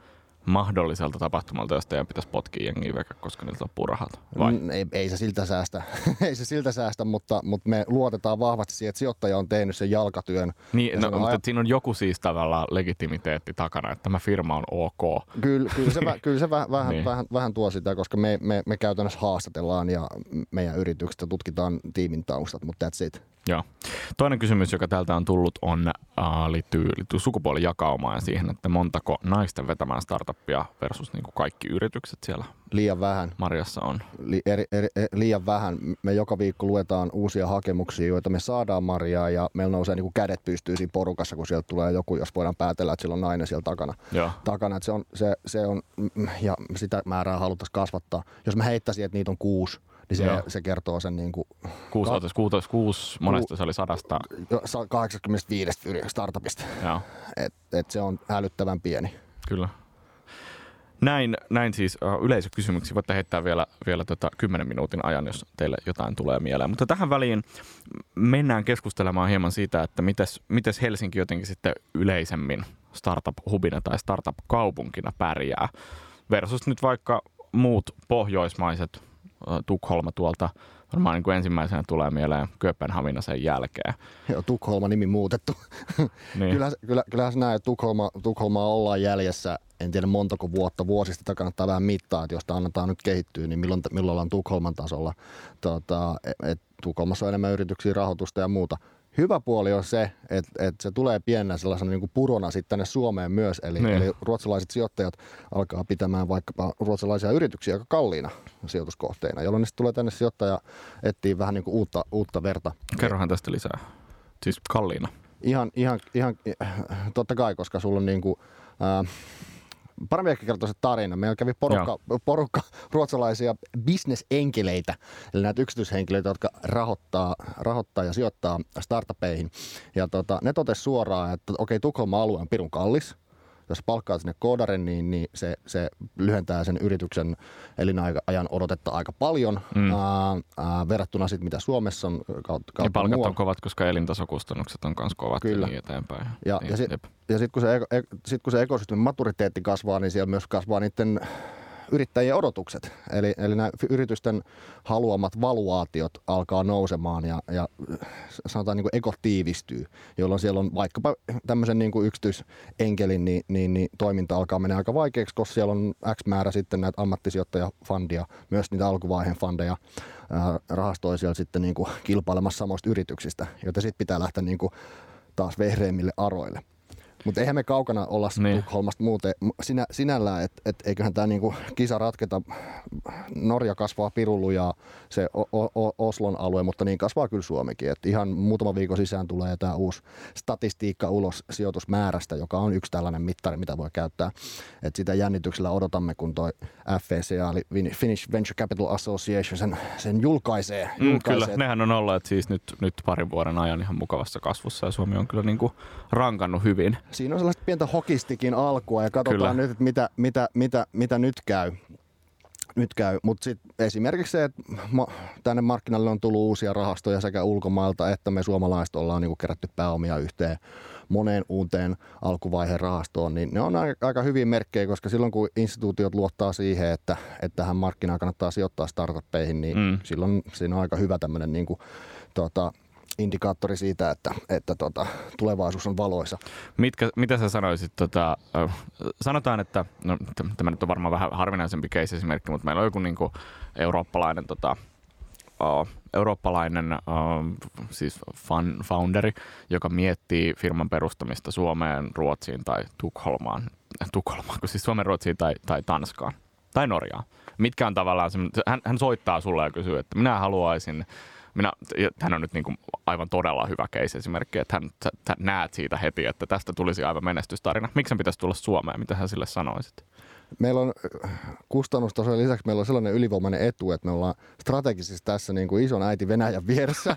mahdolliselta tapahtumalta, josta teidän pitäisi potkia jengiä veke, koska niiltä loppuu rahat. Vai?
Mm, Ei, ei se siltä säästä, ei se siltä säästä mutta, mutta me luotetaan vahvasti siihen, että sijoittaja on tehnyt sen jalkatyön.
Niin,
Ja
no, mutta siinä on joku siis tavallaan legitimiteetti takana, että tämä firma on ok.
Kyllä, kyllä se, kyllä se vähän, vähän,
niin.
vähän, vähän tuo sitä, koska me, me, me käytännössä haastatellaan ja meidän yrityksestä tutkitaan tiimin taustat, mutta that's it.
Joo. Toinen kysymys, joka täältä on tullut, on, äh, liittyy, liittyy sukupuolijakaumaan ja siihen, että montako naisten vetämään startuppia versus niin kuin kaikki yritykset siellä
Liian vähän.
Marjassa on.
Li, eri, eri, eri, liian vähän. Me joka viikko luetaan uusia hakemuksia, joita me saadaan Mariaa ja meillä nousee niin kuin kädet pystyy siinä porukassa, kun sieltä tulee joku, jos voidaan päätellä, että sillä on nainen siellä takana.
Joo.
takana että se on, se, se on, mm, ja sitä määrää haluttaisiin kasvattaa. Jos mä heittäisin, että niitä on kuusi, niin se,
Joo.
se kertoo sen niin kuin
Kuusi,
Ka-
kuusi, kuusi, monesta se oli sadasta.
jo 85 yri- startupista.
Joo,
Et, et se on hälyttävän pieni.
kyllä. Näin, näin siis uh, yleisökysymyksiä. Voitte heittää vielä, vielä tota 10 minuutin ajan, jos teille jotain tulee mieleen. Mutta tähän väliin mennään keskustelemaan hieman siitä, että mites, mites Helsinki jotenkin sitten yleisemmin startup-hubina tai startup-kaupunkina pärjää versus nyt vaikka muut pohjoismaiset, Tukholma tuolta varmaan niin kuin ensimmäisenä tulee mieleen Kööpenhamina sen jälkeen.
Joo, Tukholma nimi muutettu.
Niin.
Kyllä, kyllä, kyllähän että Tukholma, Tukholmaa ollaan jäljessä, en tiedä montako vuotta, vuosista, tätä kannattaa vähän mittaa, että jos tämä annetaan nyt kehittyä, niin milloin, milloin ollaan Tukholman tasolla. Tota, et Tukholmassa on enemmän yrityksiä, rahoitusta ja muuta. Hyvä puoli on se, että, että se tulee pienenä sellaisena niin kuin purona sitten tänne Suomeen myös, eli,
Niin.
eli ruotsalaiset sijoittajat alkaa pitämään vaikkapa ruotsalaisia yrityksiä aika kalliina sijoituskohteina, jolloin sitten tulee tänne sijoittaja etsii vähän niin kuin uutta, uutta verta.
Kerrohan tästä lisää. Siis kalliina.
Ihan, ihan, ihan totta kai, koska sulla on niinku, ää, ehkä kertoa se tarina. Meillä kävi porukka, porukka ruotsalaisia bisnesenkeleitä, eli näitä yksityishenkilöitä, jotka rahoittaa, rahoittaa ja sijoittaa startupeihin. Ja tota, ne totesi suoraan, että okei, Tukholman alue on pirun kallis. Jos palkkaat sinne koodaren, niin, niin se, se lyhentää sen yrityksen elinajan odotetta aika paljon
Mm.
ää, ää, verrattuna sitten mitä Suomessa on kautta,
Ja
kautta
palkat
muualla.
on kovat, koska elintasokustannukset on myös kovat
Kyllä.
ja niin eteenpäin.
Ja,
niin,
ja, sit, ja sitten kun, se, e, sit kun se ekosysteemin maturiteetti kasvaa, niin siellä myös kasvaa niiden yrittäjien odotukset. Eli, eli nämä yritysten haluamat valuaatiot alkaa nousemaan ja, ja sanotaan niin kuin eko tiivistyy, jolloin siellä on vaikkapa tämmöisen niin kuin yksityisenkelin niin, niin, niin toiminta alkaa mennä aika vaikeaksi, koska siellä on X määrä sitten näitä ammattisijoittajafandia, myös niitä alkuvaiheen fandeja rahastoi siellä sitten niin kuin kilpailemassa samoista yrityksistä, joita sitten pitää lähteä niin kuin taas vehreimmille aroille. Mutta eihän me kaukana olla
Niin.
Tukholmasta muuten sinä, sinällään, että et eiköhän tämä niinku kisa ratketa. Norja kasvaa pirullu ja se o- o- Oslon alue, mutta niin kasvaa kyllä Suomikin. Et ihan muutama viikon sisään tulee tämä uusi statistiikka ulos sijoitusmäärästä, joka on yksi tällainen mittari, mitä voi käyttää. Et sitä jännityksellä odotamme, kun toi FVCA, eli Finnish Venture Capital Association, sen, sen julkaisee.
Mm, kyllä,
julkaisee.
nehän on olleet siis nyt, nyt parin vuoden ajan ihan mukavassa kasvussa ja Suomi on kyllä niin kuin rankannut hyvin.
Siinä on sellaista pientä hokistikin alkua ja katsotaan
Kyllä.
nyt, että mitä, mitä, mitä, mitä nyt käy. nyt käy. Mutta sitten esimerkiksi se, että ma- tänne markkinalle on tullut uusia rahastoja sekä ulkomailta että me suomalaiset ollaan niinku kerätty pääomia yhteen moneen uuteen alkuvaiheen rahastoon, niin ne on aika, aika hyviä merkkejä, koska silloin kun instituutiot luottaa siihen, että, että tähän markkinaan kannattaa sijoittaa startuppeihin, niin mm. silloin siinä on aika hyvä tämmöinen niin kuin, tota, indikaattori siitä, että, että tota, tulevaisuus on valoisa.
Mitkä, mitä sä sanoisit? Tota, sanotaan, että no, tämä nyt on varmaan vähän harvinaisempi case-esimerkki, mutta meillä on joku niin kuin, eurooppalainen tota, uh, eurooppalainen uh, siis fun, founderi, joka miettii firman perustamista Suomeen, Ruotsiin tai Tukholmaan, Tukholmaan, kun siis Suomen, Ruotsiin tai, tai Tanskaan tai Norjaan. Mitkä on tavallaan, se, hän, hän soittaa sulle ja kysyy, että minä haluaisin minä, hän on nyt niin kuin aivan todella hyvä case esimerkki, että hän, sä, sä näet siitä heti, että tästä tulisi aivan menestystarina. Miksi pitäisi tulla Suomeen? Mitä hän sille sanoisit?
meillä on kustannustasojen lisäksi meillä on sellainen ylivoimainen etu, että me ollaan strategisesti tässä niin kuin ison äiti Venäjän vieressä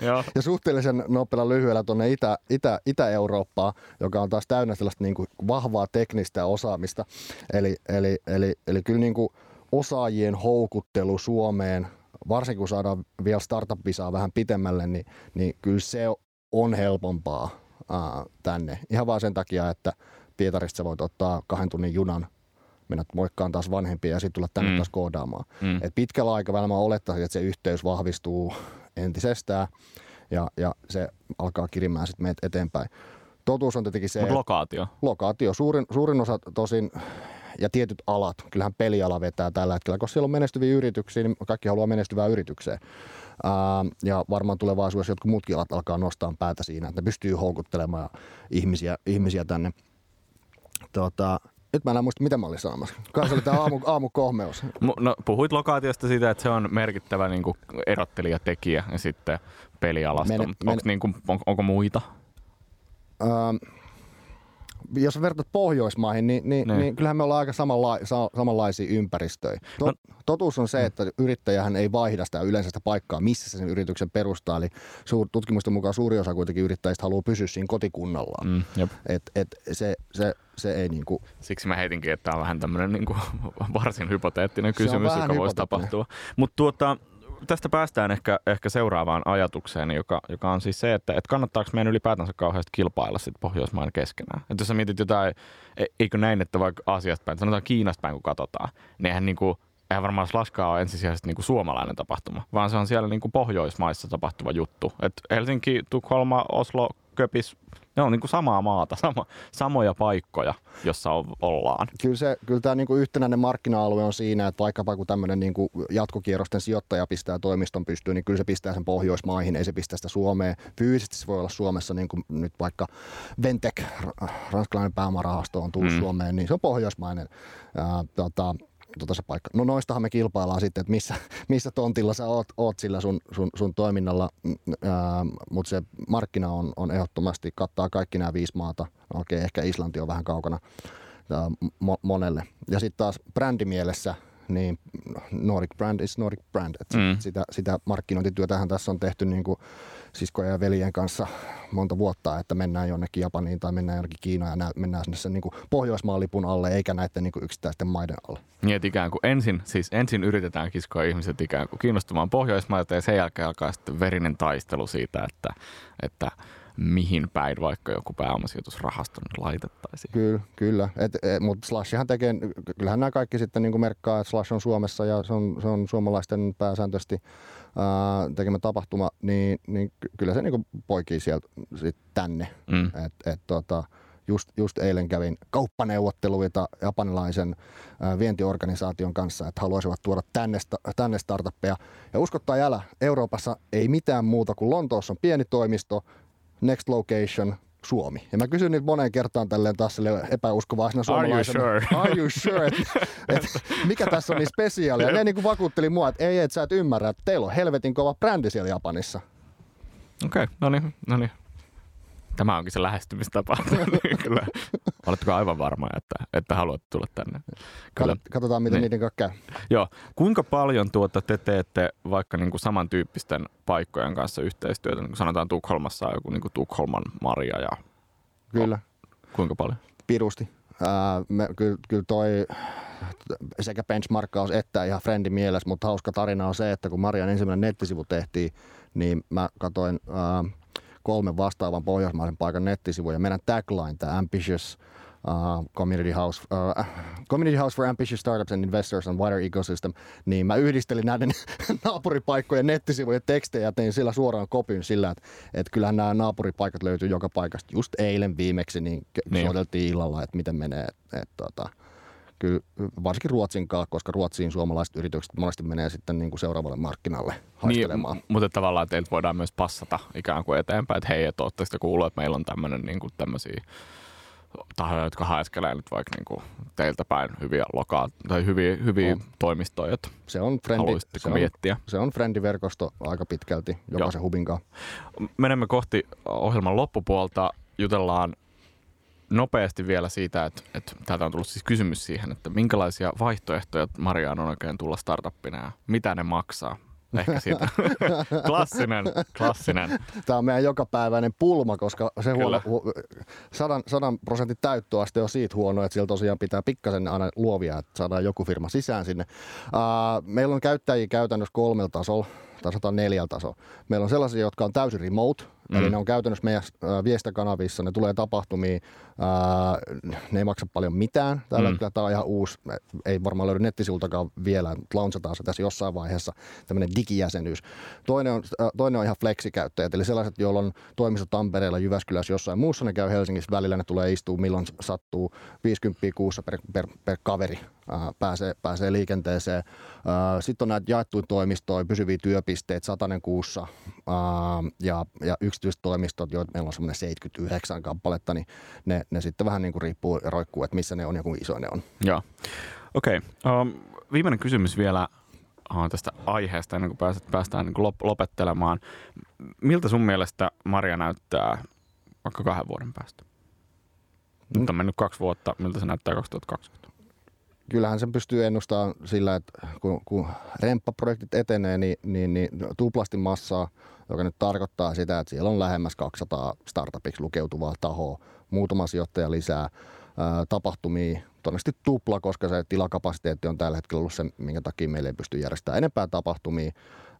ja suhteellisen nopealla lyhyellä tuonne Itä, Itä, Itä-Eurooppaan, joka on taas täynnä sellaista niin kuin vahvaa teknistä osaamista. Eli, eli, eli, eli kyllä niin kuin osaajien houkuttelu Suomeen, varsinkin kun saadaan vielä startup-visaa vähän pitemmälle, niin, niin kyllä se on helpompaa ää, tänne. Ihan vaan sen takia, että Pietarista sä voit ottaa kahden tunnin junan mennä moikkaan taas vanhempia ja sitten tulla tänne mm. taas koodaamaan. Mm. Et pitkällä aikavälillä mä olettaisin, että se yhteys vahvistuu entisestään ja, ja se alkaa kirimään sitten meitä eteenpäin. Totuus on tietenkin se,
Mut lokaatio.
Lokaatio. Suurin, suurin osa tosin ja tietyt alat, kyllähän peliala vetää tällä hetkellä, koska siellä on menestyviä yrityksiä, niin kaikki haluaa menestyvää yritykseen. Ää, ja varmaan tulevaisuudessa jotkut muutkin alat alkaa nostaa päätä siinä, että ne pystyy houkuttelemaan ihmisiä, ihmisiä tänne. Tota, nyt mä en muista, mitä mä olin sanomassa. Kai se oli tämä aamu, aamukohmeus.
No, puhuit lokaatiosta siitä, että se on merkittävä niin kuin erottelijatekijä ja sitten pelialasta. Men, men, onko, niin kuin, on, onko muita?
Ähm, jos vertaat Pohjoismaihin, niin, niin, niin. niin kyllähän me ollaan aika samanla, samanlaisia ympäristöjä. Tot, no. Totuus on se, mm. että yrittäjähän ei vaihda sitä yleensä sitä paikkaa, missä se sen yrityksen perustaa. Eli suur, tutkimusten mukaan suuri osa kuitenkin yrittäjistä haluaa pysyä siinä kotikunnallaan. Mm, et, et se, se, se ei niinku...
Siksi mä heitinkin, että tämä on vähän tämmöinen niinku varsin hypoteettinen kysymys, joka voisi tapahtua. Mutta tuota, tästä päästään ehkä, ehkä seuraavaan ajatukseen, joka, joka on siis se, että, että kannattaako meidän ylipäätänsä kauheasti kilpailla sit Pohjoismaiden keskenään. Että jos sä mietit jotain, e, eikö näin, että vaikka Aasiasta päin, sanotaan Kiinasta päin kun katsotaan, niin eihän, niin kuin, eihän varmaan Slashkaa ole ensisijaisesti niin kuin suomalainen tapahtuma, vaan se on siellä niin kuin Pohjoismaissa tapahtuva juttu. Et Helsinki, Tukholma, Oslo, Köpis, ne on niin kuin samaa maata, sama, samoja paikkoja, jossa on, ollaan.
Kyllä, se, kyllä tämä niin kuin yhtenäinen markkina-alue on siinä, että vaikkapa kun tämmöinen niin kuin jatkokierrosten sijoittaja pistää toimiston pystyyn, niin kyllä se pistää sen Pohjoismaihin, ei se pistä sitä Suomeen. Fyysisesti se voi olla Suomessa, niin kuin nyt vaikka Ventek, ranskalainen pääomarahasto on tullut mm. Suomeen, niin se on pohjoismainen. Ää, tota, tota se paikka. No noistahan me kilpaillaan sitten, että missä, missä tontilla sä oot, oot sillä sun, sun, sun toiminnalla, mutta se markkina on, on ehdottomasti, kattaa kaikki nämä viisi maata. No okei, okay, ehkä Islanti on vähän kaukana ää, mo, monelle. Ja sitten taas brändimielessä, niin Nordic brand is Nordic brand. Et mm. sitä, sitä markkinointityötähän tässä on tehty niin kuin siskojen ja veljen kanssa monta vuotta, että mennään jonnekin Japaniin tai mennään jonnekin Kiinaan ja mennään sinne sen niin kuin Pohjoismaan lipun alle eikä näiden niin kuin yksittäisten maiden alle.
Niin, että ikään kuin ensin, siis ensin yritetään kiskoa ihmiset ikään kuin kiinnostumaan Pohjoismailta ja sen jälkeen alkaa sitten verinen taistelu siitä, että, että mihin päin vaikka joku pääomasijoitusrahasto laitettaisiin.
Kyllä, kyllä. Et, et, mutta Slashihan tekee, kyllähän nämä kaikki sitten niin kuin merkkaa, että Slash on Suomessa ja se on, se on suomalaisten pääsääntöisesti ää, tekemä tapahtuma, niin, niin kyllä se niin kuin poikii sieltä sit tänne. Mm. Et, et, tota, just, just eilen kävin kauppaneuvotteluita japanilaisen ää, vientiorganisaation kanssa, että haluaisivat tuoda tänne, tänne startuppeja. Ja uskottaa jälä, Euroopassa ei mitään muuta kuin Lontoossa on pieni toimisto, next location, Suomi. Ja mä kysyn niitä moneen kertaan tälleen taas epäuskovaisena suomalaisena.
Are you sure?
Are you sure? Et, et, mikä tässä on niin spesiaalia? Ne niin kuin vakuutteli mua, että ei, että sä et ymmärrä, että teillä on helvetin kova brändi siellä Japanissa.
Okei, okay, no niin, no niin. Tämä onkin se lähestymistapa. Kyllä. Oletteko aivan varma, että, että haluatte tulla tänne?
Kyllä. Katsotaan, miten niin. niiden kanssa käy.
Joo. Kuinka paljon tuota te teette vaikka niin kuin samantyyppisten paikkojen kanssa yhteistyötä? Niin kuin sanotaan Tukholmassa joku niin kuin Tukholman Maria ja...
Kyllä.
Kuinka paljon?
Pirusti. Ää, me, kyllä, kyllä toi sekä benchmarkkaus että ihan frendi mielessä, mutta hauska tarina on se, että kun Marian ensimmäinen nettisivu tehtiin, niin mä katsoin ää, kolmen vastaavan pohjoismaisen paikan nettisivuja. Meidän tagline, tämä Ambitious uh, community, house, uh, community House for Ambitious Startups and Investors and Wider Ecosystem, niin mä yhdistelin näiden naapuripaikkojen nettisivujen tekstejä ja tein sillä suoraan kopin sillä, että, että kyllähän nämä naapuripaikat löytyy joka paikasta. Just eilen viimeksi niin, niin. soiteltiin illalla, että miten menee. Että, että, tota, kyllä varsinkin Ruotsin kanssa, koska Ruotsiin suomalaiset yritykset monesti menee sitten niin kuin seuraavalle markkinalle haistelemaan.
Niin, mutta tavallaan teiltä voidaan myös passata ikään kuin eteenpäin, että hei, että olette kuullut, että meillä on tämmöinen niin kuin tämmöisiä tahoja, jotka haeskelee nyt vaikka niin kuin teiltä päin hyviä lokaa tai hyviä, hyviä no. toimistoja, että
se on frendi, se on,
miettiä?
Se on frendiverkosto aika pitkälti jokaisen Joo. hubin kanssa.
Menemme kohti ohjelman loppupuolta, jutellaan nopeasti vielä siitä, että, että täältä on tullut siis kysymys siihen, että minkälaisia vaihtoehtoja Mariaan on oikein tulla startuppina ja mitä ne maksaa. Ehkä siitä. klassinen, klassinen.
Tämä on meidän jokapäiväinen pulma, koska se huono, sadan, sadan prosentin täyttöaste on siitä huono, että siellä tosiaan pitää pikkasen aina luovia, että saadaan joku firma sisään sinne. Uh, meillä on käyttäjiä käytännössä kolmella tasolla tai 104 tasolla. Meillä on sellaisia, jotka on täysin remote, Mm. Eli ne on käytännössä meidän äh, viestikanavissa, ne tulee tapahtumiin, äh, ne ei maksa paljon mitään. Tällä mm. tämä on ihan uusi, ei varmaan löydy nettisivultakaan vielä, mutta launchataan se tässä jossain vaiheessa, tämmöinen digijäsenyys. Toinen on, äh, toinen on ihan fleksikäyttäjät, eli sellaiset, joilla on toimisto Tampereella, Jyväskylässä, jossain muussa, ne käy Helsingissä välillä, ne tulee istuu milloin sattuu 50 kuussa per, per, per kaveri pääsee, pääsee liikenteeseen. Sitten on näitä jaettuja toimistoja, pysyviä työpisteitä, satanen kuussa ja, ja yksityiset toimistot, joita meillä on semmoinen 79 kappaletta, niin ne, ne sitten vähän niin kuin riippuu ja roikkuu, että missä ne on ja kuinka iso ne on.
Joo, okei. Okay. Um, viimeinen kysymys vielä uh, tästä aiheesta ennen kuin pääset, päästään niin kuin lop, lopettelemaan. Miltä sun mielestä Maria näyttää vaikka kahden vuoden päästä? Nyt on mennyt kaksi vuotta. Miltä se näyttää 2020?
Kyllähän sen pystyy ennustamaan sillä, että kun, kun remppaprojektit etenee, niin, niin, niin tuplasti massaa, joka nyt tarkoittaa sitä, että siellä on lähemmäs 200 startupiksi lukeutuvaa tahoa, muutama sijoittaja lisää, ää, tapahtumia todennäköisesti tupla, koska se tilakapasiteetti on tällä hetkellä ollut se, minkä takia meillä ei pysty järjestämään enempää tapahtumia.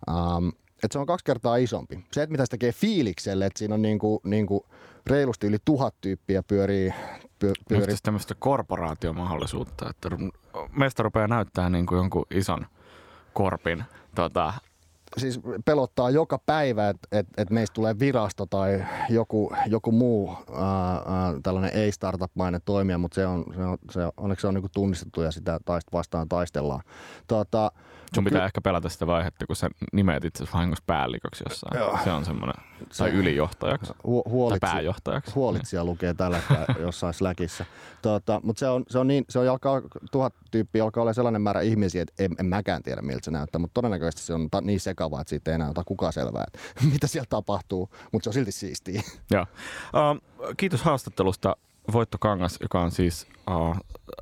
Ähm, että se on kaksi kertaa isompi. Se, että mitä se tekee fiilikselle, että siinä on niinku, niinku reilusti yli tuhat tyyppiä pyörii.
Pyö, pyörii. Just tämmöistä korporaatiomahdollisuutta, että meistä rupeaa näyttää niin kuin jonkun ison korpin tota,
siis pelottaa joka päivä, että et, et meistä tulee virasto tai joku, joku muu ää, ää, tällainen ei-startup-mainen toimija, mutta se on, se on, se on, onneksi se on niinku tunnistettu ja sitä taist, vastaan taistellaan. Tota,
Sun pitää ky- ehkä pelata sitä vaihetta, kun sä nimeät itse vahingossa päälliköksi jossain. Joo. Se on semmoinen, tai ylijohtajaksi, hu- huolitsi, tai pääjohtajaksi.
Huolitsija lukee tällä jossain Slackissa. Tota, mutta se on, se on niin, se on alkaa, tuhat tyyppiä alkaa olla sellainen määrä ihmisiä, että en, en mäkään tiedä miltä se näyttää, mutta todennäköisesti se on ta, niin sekava, että siitä ei enää ota kukaan selvää, että mitä siellä tapahtuu, mutta se on silti siistiä.
Joo. Uh, kiitos haastattelusta Voitto Kangas, joka on siis uh,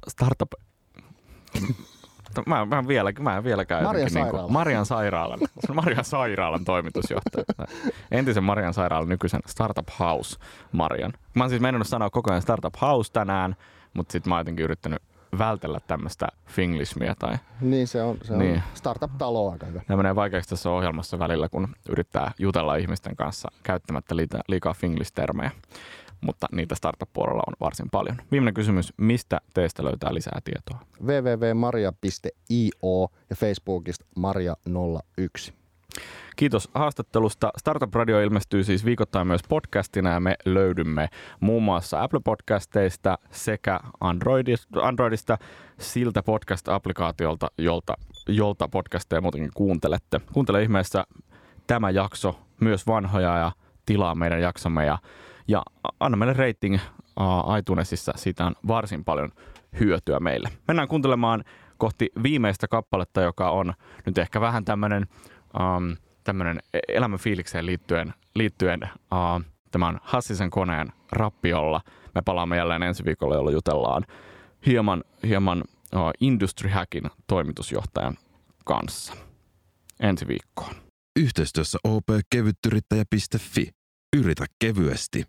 startup Mä, mä, vielä, mä vieläkään.
Marian niin kuin,
Marian sairaalan. Marian sairaalan toimitusjohtaja. Entisen Marian sairaalan nykyisen Startup House Marian. Mä oon siis mennyt sanoa koko ajan Startup House tänään, mutta sitten mä oon jotenkin yrittänyt vältellä tämmöistä finglismiä. Tai,
niin, se on, se niin. on startup-talo aika hyvä.
Nämä menee vaikeaksi tässä ohjelmassa välillä, kun yrittää jutella ihmisten kanssa käyttämättä liikaa finglistermejä mutta niitä startup-puolella on varsin paljon. Viimeinen kysymys, mistä teistä löytää lisää tietoa?
www.maria.io ja Facebookista maria01.
Kiitos haastattelusta. Startup Radio ilmestyy siis viikoittain myös podcastina ja me löydymme muun muassa Apple Podcasteista sekä Androidista, Androidista siltä podcast-applikaatiolta, jolta, jolta podcasteja muutenkin kuuntelette. Kuuntele ihmeessä tämä jakso, myös vanhoja ja tilaa meidän jaksomme ja ja anna meille rating uh, iTunesissa, siitä on varsin paljon hyötyä meille. Mennään kuuntelemaan kohti viimeistä kappaletta, joka on nyt ehkä vähän tämmöinen um, tämmöinen elämänfiilikseen liittyen, liittyen uh, tämän Hassisen koneen rappiolla. Me palaamme jälleen ensi viikolla, jolloin jutellaan hieman, hieman uh, Industry Hackin toimitusjohtajan kanssa. Ensi viikkoon.
Yhteistyössä opkevyttyrittäjä.fi. Yritä kevyesti.